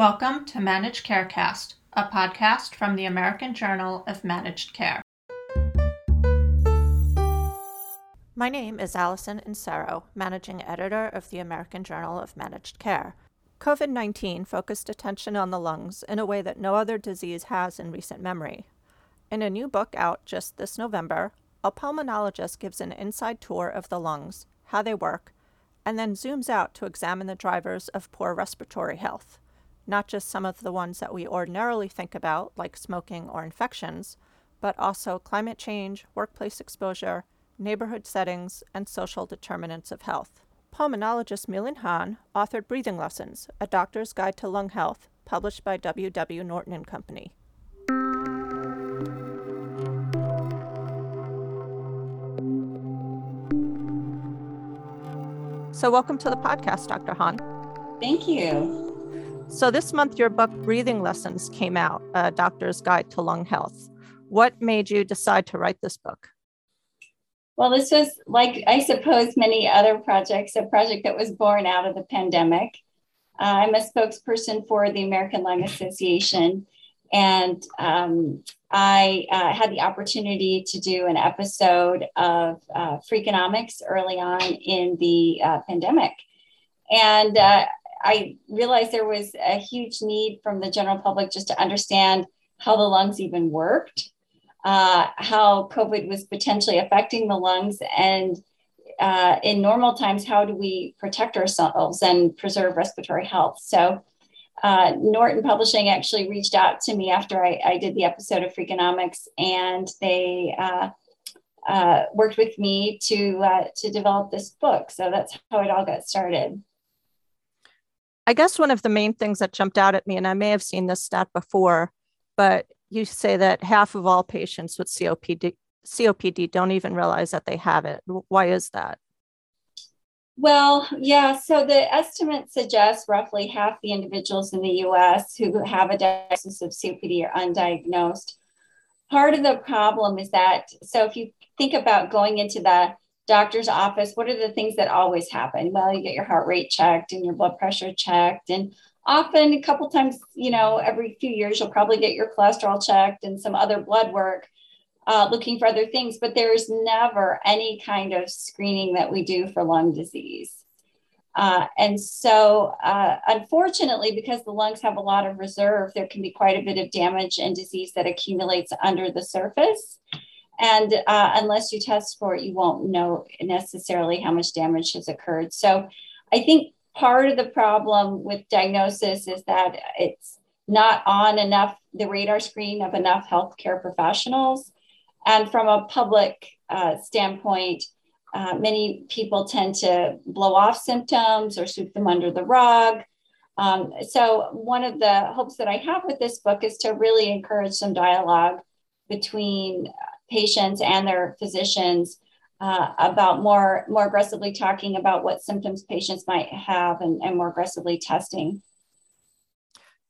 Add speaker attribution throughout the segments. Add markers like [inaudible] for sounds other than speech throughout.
Speaker 1: Welcome to Managed Carecast, a podcast from the American Journal of Managed Care. My name is Allison Inserro, managing editor of the American Journal of Managed Care. COVID 19 focused attention on the lungs in a way that no other disease has in recent memory. In a new book out just this November, a pulmonologist gives an inside tour of the lungs, how they work, and then zooms out to examine the drivers of poor respiratory health not just some of the ones that we ordinarily think about, like smoking or infections, but also climate change, workplace exposure, neighborhood settings, and social determinants of health. Pulmonologist MeiLan Han authored Breathing Lessons, A Doctor's Guide to Lung Health, published by W.W. Norton and Company. So, welcome to the podcast, Dr. Han.
Speaker 2: Thank you.
Speaker 1: So, this month, your book, Breathing Lessons, came out, A Doctor's Guide to Lung Health. What made you decide to write this book?
Speaker 2: Well, this was like, I suppose, many other projects, a project that was born out of the pandemic. Uh, I'm a spokesperson for the American Lung Association, and um, I uh, had the opportunity to do an episode of uh, Freakonomics early on in the uh, pandemic. And uh, I realized there was a huge need from the general public just to understand how the lungs even worked, uh, how COVID was potentially affecting the lungs, and uh, in normal times, how do we protect ourselves and preserve respiratory health? So, uh, Norton Publishing actually reached out to me after I, I did the episode of Freakonomics, and they uh, uh, worked with me to uh, to develop this book. So that's how it all got started.
Speaker 1: I guess one of the main things that jumped out at me, and I may have seen this stat before, but you say that half of all patients with COPD, COPD don't even realize that they have it. Why is that?
Speaker 2: Well, yeah, so the estimate suggests roughly half the individuals in the US who have a diagnosis of COPD are undiagnosed. Part of the problem is that, so if you think about going into the doctor's office, what are the things that always happen? Well, you get your heart rate checked and your blood pressure checked. And often, a couple times, you know, every few years, you'll probably get your cholesterol checked and some other blood work uh, looking for other things. But there's never any kind of screening that we do for lung disease. Uh, and so, uh, unfortunately, because the lungs have a lot of reserve, there can be quite a bit of damage and disease that accumulates under the surface. And uh, unless you test for it, you won't know necessarily how much damage has occurred. So I think part of the problem with diagnosis is that it's not on enough the radar screen of enough healthcare professionals. And from a public uh, standpoint, uh, many people tend to blow off symptoms or sweep them under the rug. Um, so, one of the hopes that I have with this book is to really encourage some dialogue between patients and their physicians uh, about more more aggressively talking about what symptoms patients might have and, and more aggressively testing.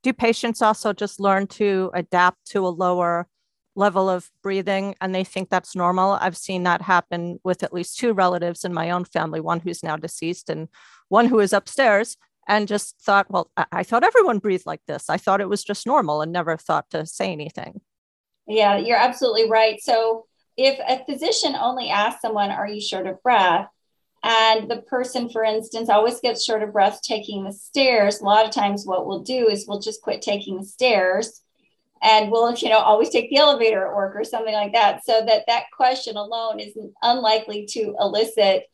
Speaker 1: Do patients also just learn to adapt to a lower level of breathing and they think that's normal? I've seen that happen with at least two relatives in my own family, one who's now deceased and one who is upstairs and just thought, well, I thought everyone breathed like this. I thought it was just normal and never thought to say anything.
Speaker 2: Yeah, you're absolutely right. So if a physician only asks someone, Are you short of breath? And the person, for instance, always gets short of breath taking the stairs. A lot of times, what we'll do is we'll just quit taking the stairs and we'll, you know, always take the elevator at work or something like that. So that that question alone is unlikely to elicit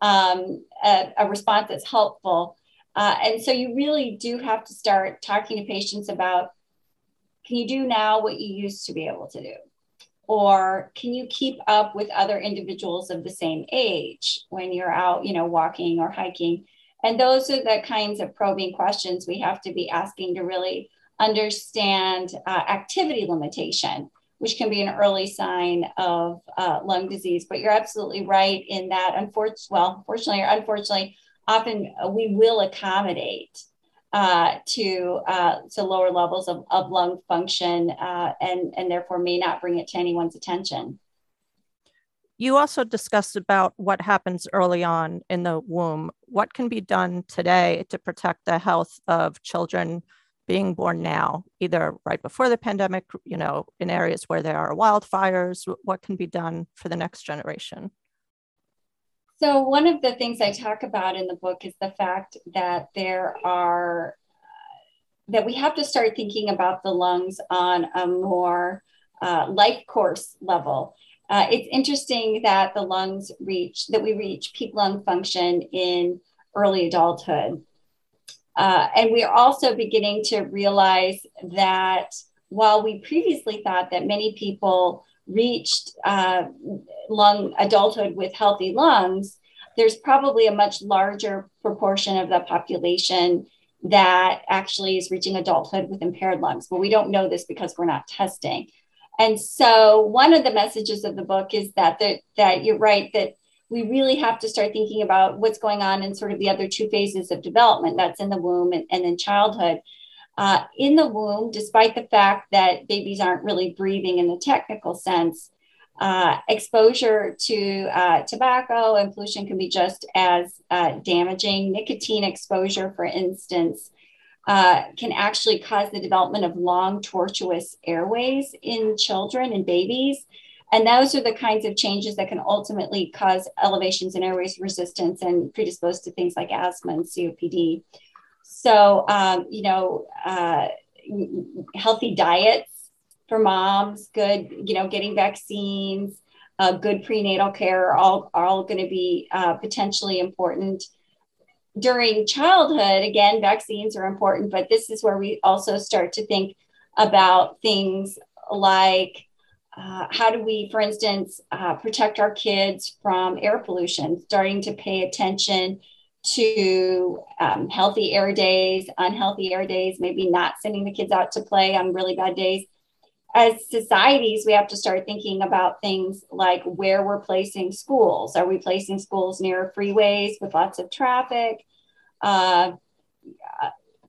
Speaker 2: um, a, a, response that's helpful. Uh, and so you really do have to start talking to patients about can you do now what you used to be able to do? Or can you keep up with other individuals of the same age when you're out, you know, walking or hiking? And those are the kinds of probing questions we have to be asking to really understand uh, activity limitation, which can be an early sign of uh, lung disease. But you're absolutely right in that, unfortunately, well, fortunately or unfortunately, often we will accommodate uh, to uh, to lower levels of, of lung function uh, and and therefore may not bring it to anyone's attention.
Speaker 1: You also discussed about what happens early on in the womb. What can be done today to protect the health of children being born now, either right before the pandemic, you know, in areas where there are wildfires? What can be done for the next generation?
Speaker 2: So, one of the things I talk about in the book is the fact that there are, that we have to start thinking about the lungs on a more uh, life course level. Uh, it's interesting that the lungs reach, that we reach peak lung function in early adulthood. Uh, and we are also beginning to realize that while we previously thought that many people reached uh, lung adulthood with healthy lungs, there's probably a much larger proportion of the population that actually is reaching adulthood with impaired lungs. But we don't know this because we're not testing. And so one of the messages of the book is that the, that you're right that we really have to start thinking about what's going on in sort of the other two phases of development that's in the womb and, and in childhood. Uh, in the womb, despite the fact that babies aren't really breathing in the technical sense, uh, exposure to uh, tobacco and pollution can be just as uh, damaging. Nicotine exposure, for instance, uh, can actually cause the development of long, tortuous airways in children and babies. And those are the kinds of changes that can ultimately cause elevations in airways resistance and predispose to things like asthma and COPD. So, um, you know, uh, healthy diets for moms, good, you know, getting vaccines, uh, good prenatal care are all, all going to be uh, potentially important. During childhood, again, vaccines are important, but this is where we also start to think about things like uh, how do we, for instance, uh, protect our kids from air pollution, starting to pay attention to um, healthy air days, unhealthy air days, maybe not sending the kids out to play on really bad days. As societies, we have to start thinking about things like where we're placing schools. Are we placing schools near freeways with lots of traffic? Uh,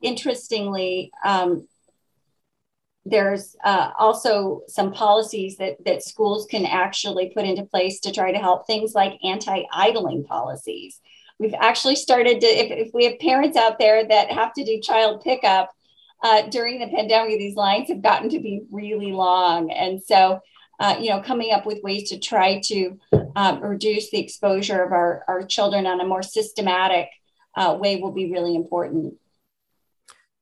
Speaker 2: interestingly, um, there's uh, also some policies that, that schools can actually put into place to try to help things like anti-idling policies. We've actually started to, if, if we have parents out there that have to do child pickup uh, during the pandemic, these lines have gotten to be really long. And so, uh, you know, coming up with ways to try to um, reduce the exposure of our, our children on a more systematic uh, way will be really important.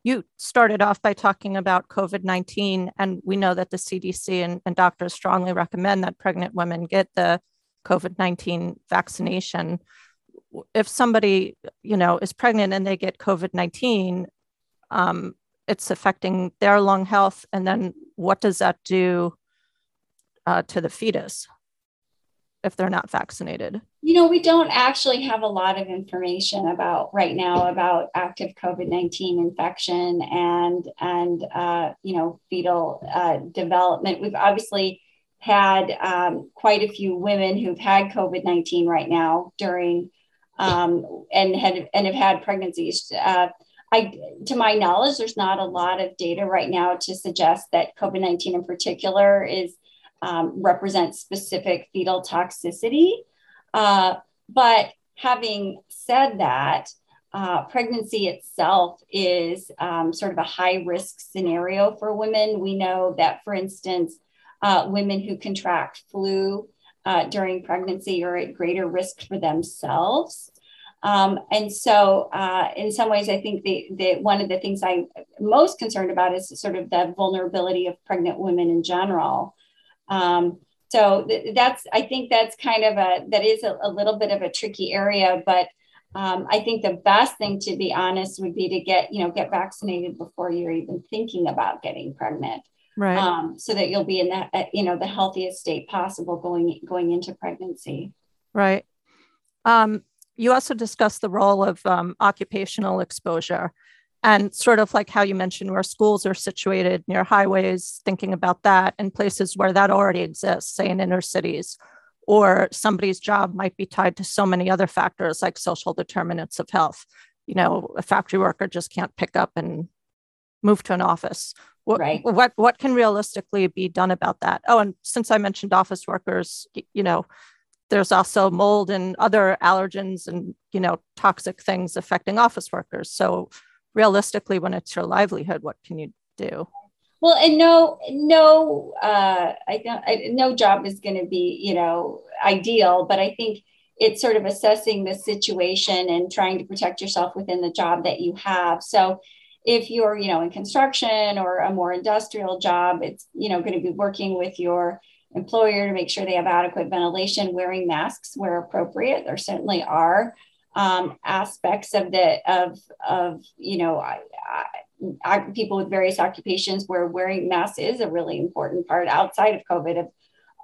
Speaker 1: You started off by talking about COVID 19, and we know that the CDC and, and doctors strongly recommend that pregnant women get the COVID 19 vaccination. If somebody, you know, is pregnant and they get COVID 19, um, it's affecting their lung health. And then what does that do uh, to the fetus? if they're not vaccinated?
Speaker 2: You know, we don't actually have a lot of information about right now about active COVID nineteen infection and and uh, you know fetal uh, development. We've obviously had um, quite a few women who've had COVID nineteen right now during um, and had and have had pregnancies. Uh, I, to my knowledge, there's not a lot of data right now to suggest that COVID 19 in particular is um, represent specific fetal toxicity. Uh, but having said that, uh, pregnancy itself is um, sort of a high risk scenario for women. We know that, for instance, uh, women who contract flu uh, during pregnancy are at greater risk for themselves. Um, and so, uh, in some ways, I think the, one of the things I'm most concerned about is sort of the vulnerability of pregnant women in general. Um, so th- that's I think that's kind of a that is a, a little bit of a tricky area, but um, I think the best thing to be honest would be to get you know get vaccinated before you're even thinking about getting pregnant,
Speaker 1: right?
Speaker 2: Um, so that you'll be in that uh, you know the healthiest state possible going going into pregnancy,
Speaker 1: right? Um, you also discussed the role of um, occupational exposure and sort of like how you mentioned where schools are situated near highways thinking about that and places where that already exists say in inner cities or somebody's job might be tied to so many other factors like social determinants of health you know a factory worker just can't pick up and move to an office what,
Speaker 2: right.
Speaker 1: what what can realistically be done about that oh and since i mentioned office workers you know there's also mold and other allergens and you know toxic things affecting office workers so realistically, when it's your livelihood, what can you do?
Speaker 2: Well, and no, no, uh, I don't. I, no job is going to be, you know, ideal. But I think it's sort of assessing the situation and trying to protect yourself within the job that you have. So, if you're, you know, in construction or a more industrial job, it's, you know, going to be working with your employer to make sure they have adequate ventilation, wearing masks where appropriate. There certainly are um, aspects of the of of you know I, I, people with various occupations where wearing masks is a really important part outside of COVID of,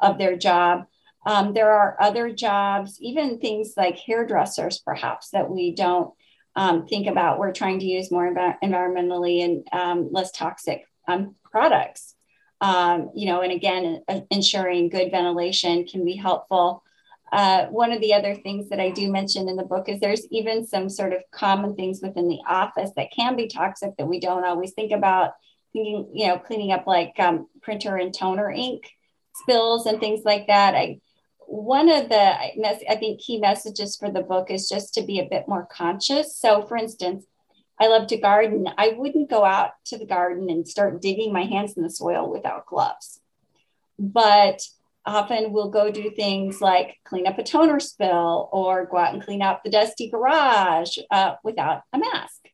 Speaker 2: of their job. Um, there are other jobs, even things like hairdressers, perhaps that we don't um, think about. We're trying to use more env- environmentally and um, less toxic um, products. Um, you know, and again, uh, ensuring good ventilation can be helpful. Uh, one of the other things that I do mention in the book is there's even some sort of common things within the office that can be toxic that we don't always think about. Thinking, you know, cleaning up like um, printer and toner ink spills and things like that. I one of the I think key messages for the book is just to be a bit more conscious. So, for instance, I love to garden. I wouldn't go out to the garden and start digging my hands in the soil without gloves, but often we'll go do things like clean up a toner spill or go out and clean up the dusty garage uh, without a mask.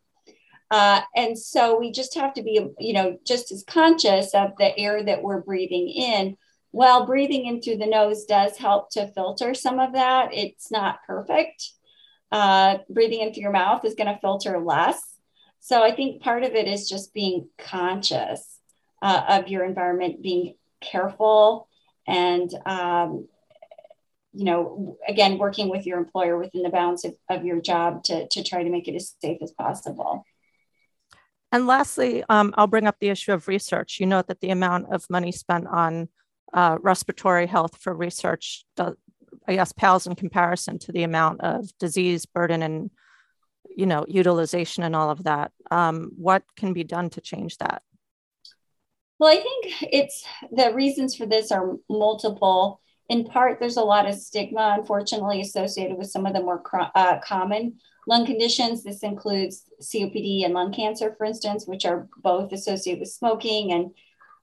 Speaker 2: Uh, and so we just have to be, you know, just as conscious of the air that we're breathing in. While breathing in through the nose does help to filter some of that, it's not perfect. Uh, breathing in through your mouth is going to filter less. So I think part of it is just being conscious uh, of your environment, being careful and um, you know again working with your employer within the bounds of, of your job to, to try to make it as safe as possible
Speaker 1: and lastly um, i'll bring up the issue of research you note that the amount of money spent on uh, respiratory health for research does, i guess pales in comparison to the amount of disease burden and you know utilization and all of that um, what can be done to change that
Speaker 2: well, I think it's the reasons for this are multiple. In part, there's a lot of stigma, unfortunately, associated with some of the more uh, common lung conditions. This includes COPD and lung cancer, for instance, which are both associated with smoking. And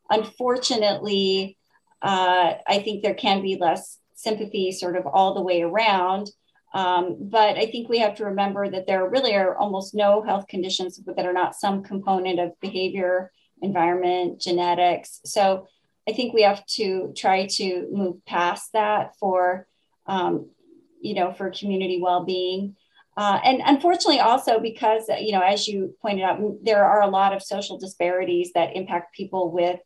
Speaker 2: unfortunately, uh, I think there can be less sympathy sort of all the way around. Um, but I think we have to remember that there really are almost no health conditions that are not some component of behavior environment, genetics. So I think we have to try to move past that for, um, you know, for community well-being. Uh, and unfortunately, also because, you know, as you pointed out, there are a lot of social disparities that impact people with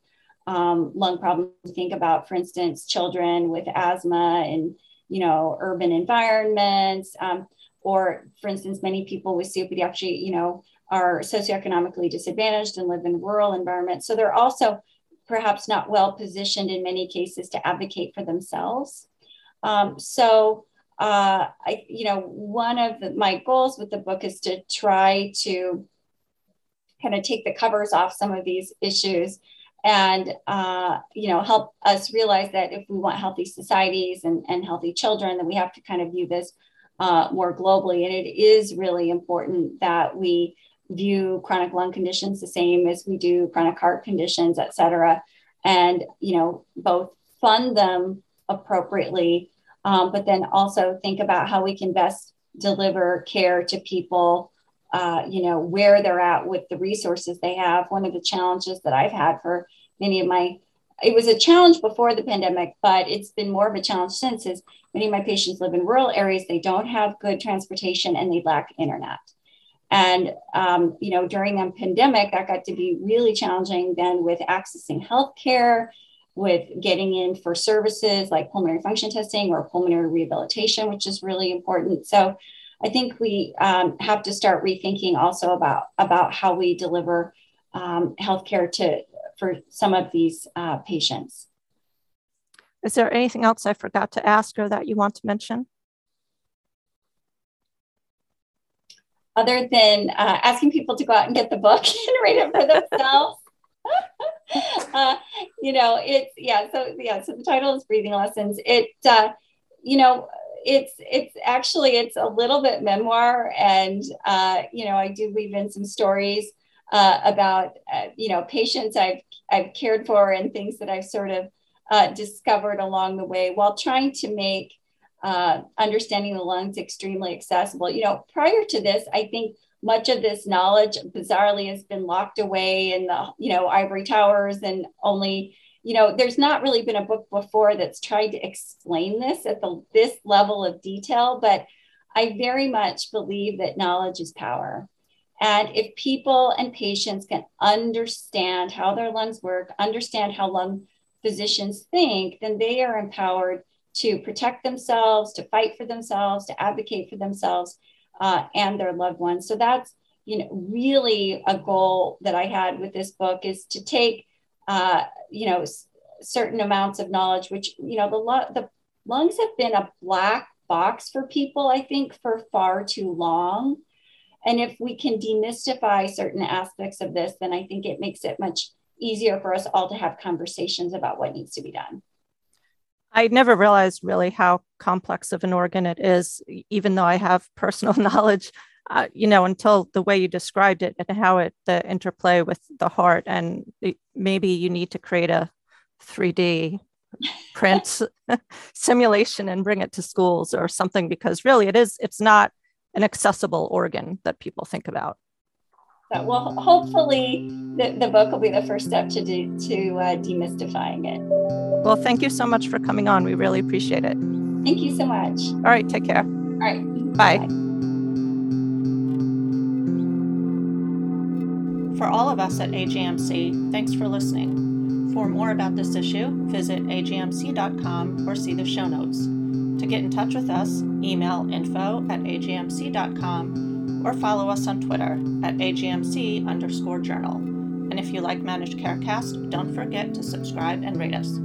Speaker 2: um, lung problems. Think about, for instance, children with asthma and you know, urban environments. Um, or, for instance, many people with COPD actually, you know, are socioeconomically disadvantaged and live in rural environments. So they're also perhaps not well positioned in many cases to advocate for themselves. Um, so, uh, I, you know, one of the, my goals with the book is to try to kind of take the covers off some of these issues and uh, you know help us realize that if we want healthy societies and, and healthy children then we have to kind of view this uh, more globally and it is really important that we view chronic lung conditions the same as we do chronic heart conditions, et cetera, and you know both fund them appropriately, um, but then also think about how we can best deliver care to people. Uh, you know where they're at with the resources they have. One of the challenges that I've had for many of my it was a challenge before the pandemic, but it's been more of a challenge since. Is many of my patients live in rural areas, they don't have good transportation, and they lack internet. And, um, you know, during the pandemic, that got to be really challenging then with accessing healthcare, with getting in for services like pulmonary function testing or pulmonary rehabilitation, which is really important. So I think we um, have to start rethinking also about, about how we deliver um, healthcare to for some of these uh, patients.
Speaker 1: Is there anything else I forgot to ask or that you want to mention?
Speaker 2: other than uh, asking people to go out and get the book [laughs] and read it for themselves. [laughs] uh, you know, it's yeah. So yeah. So the title is breathing lessons. It uh, you know it's it's actually it's a little bit memoir, and uh, you know I do weave in some stories uh, about uh, you know patients I've I've cared for and things that I've sort of uh, discovered along the way while trying to make uh, understanding the lungs extremely accessible. You know, prior to this, I think much of this knowledge bizarrely has been locked away in the you know ivory towers and only you know there's not really been a book before that's tried to explain this at the this level of detail but i very much believe that knowledge is power and if people and patients can understand how their lungs work understand how lung physicians think then they are empowered to protect themselves to fight for themselves to advocate for themselves uh, and their loved ones. So that's you know really a goal that I had with this book is to take uh, you know s- certain amounts of knowledge, which you know the the lungs have been a black box for people I think for far too long. And if we can demystify certain aspects of this, then I think it makes it much easier for us all to have conversations about what needs to be done.
Speaker 1: I never realized really how complex of an organ it is, even though I have [laughs] personal [laughs] knowledge, uh, you know, until the way you described it and how it the interplay with the heart. And maybe you need to create a 3D print [laughs] simulation and bring it to schools or something because really it is it's not an accessible organ that people think about.
Speaker 2: But well hopefully the, the book will be the first step to do to uh, demystifying it.
Speaker 1: Well thank you so much for coming on. We really appreciate it.
Speaker 2: Thank you so much.
Speaker 1: All right take care.
Speaker 2: All right.
Speaker 1: Bye, bye. For all of us at AJMC, thanks for listening. For more about this issue, visit ajmc.com or see the show notes. To get in touch with us, email info at ajmc.com or follow us on Twitter at AJMC underscore journal. And if you like Managed Carecast, don't forget to subscribe and rate us.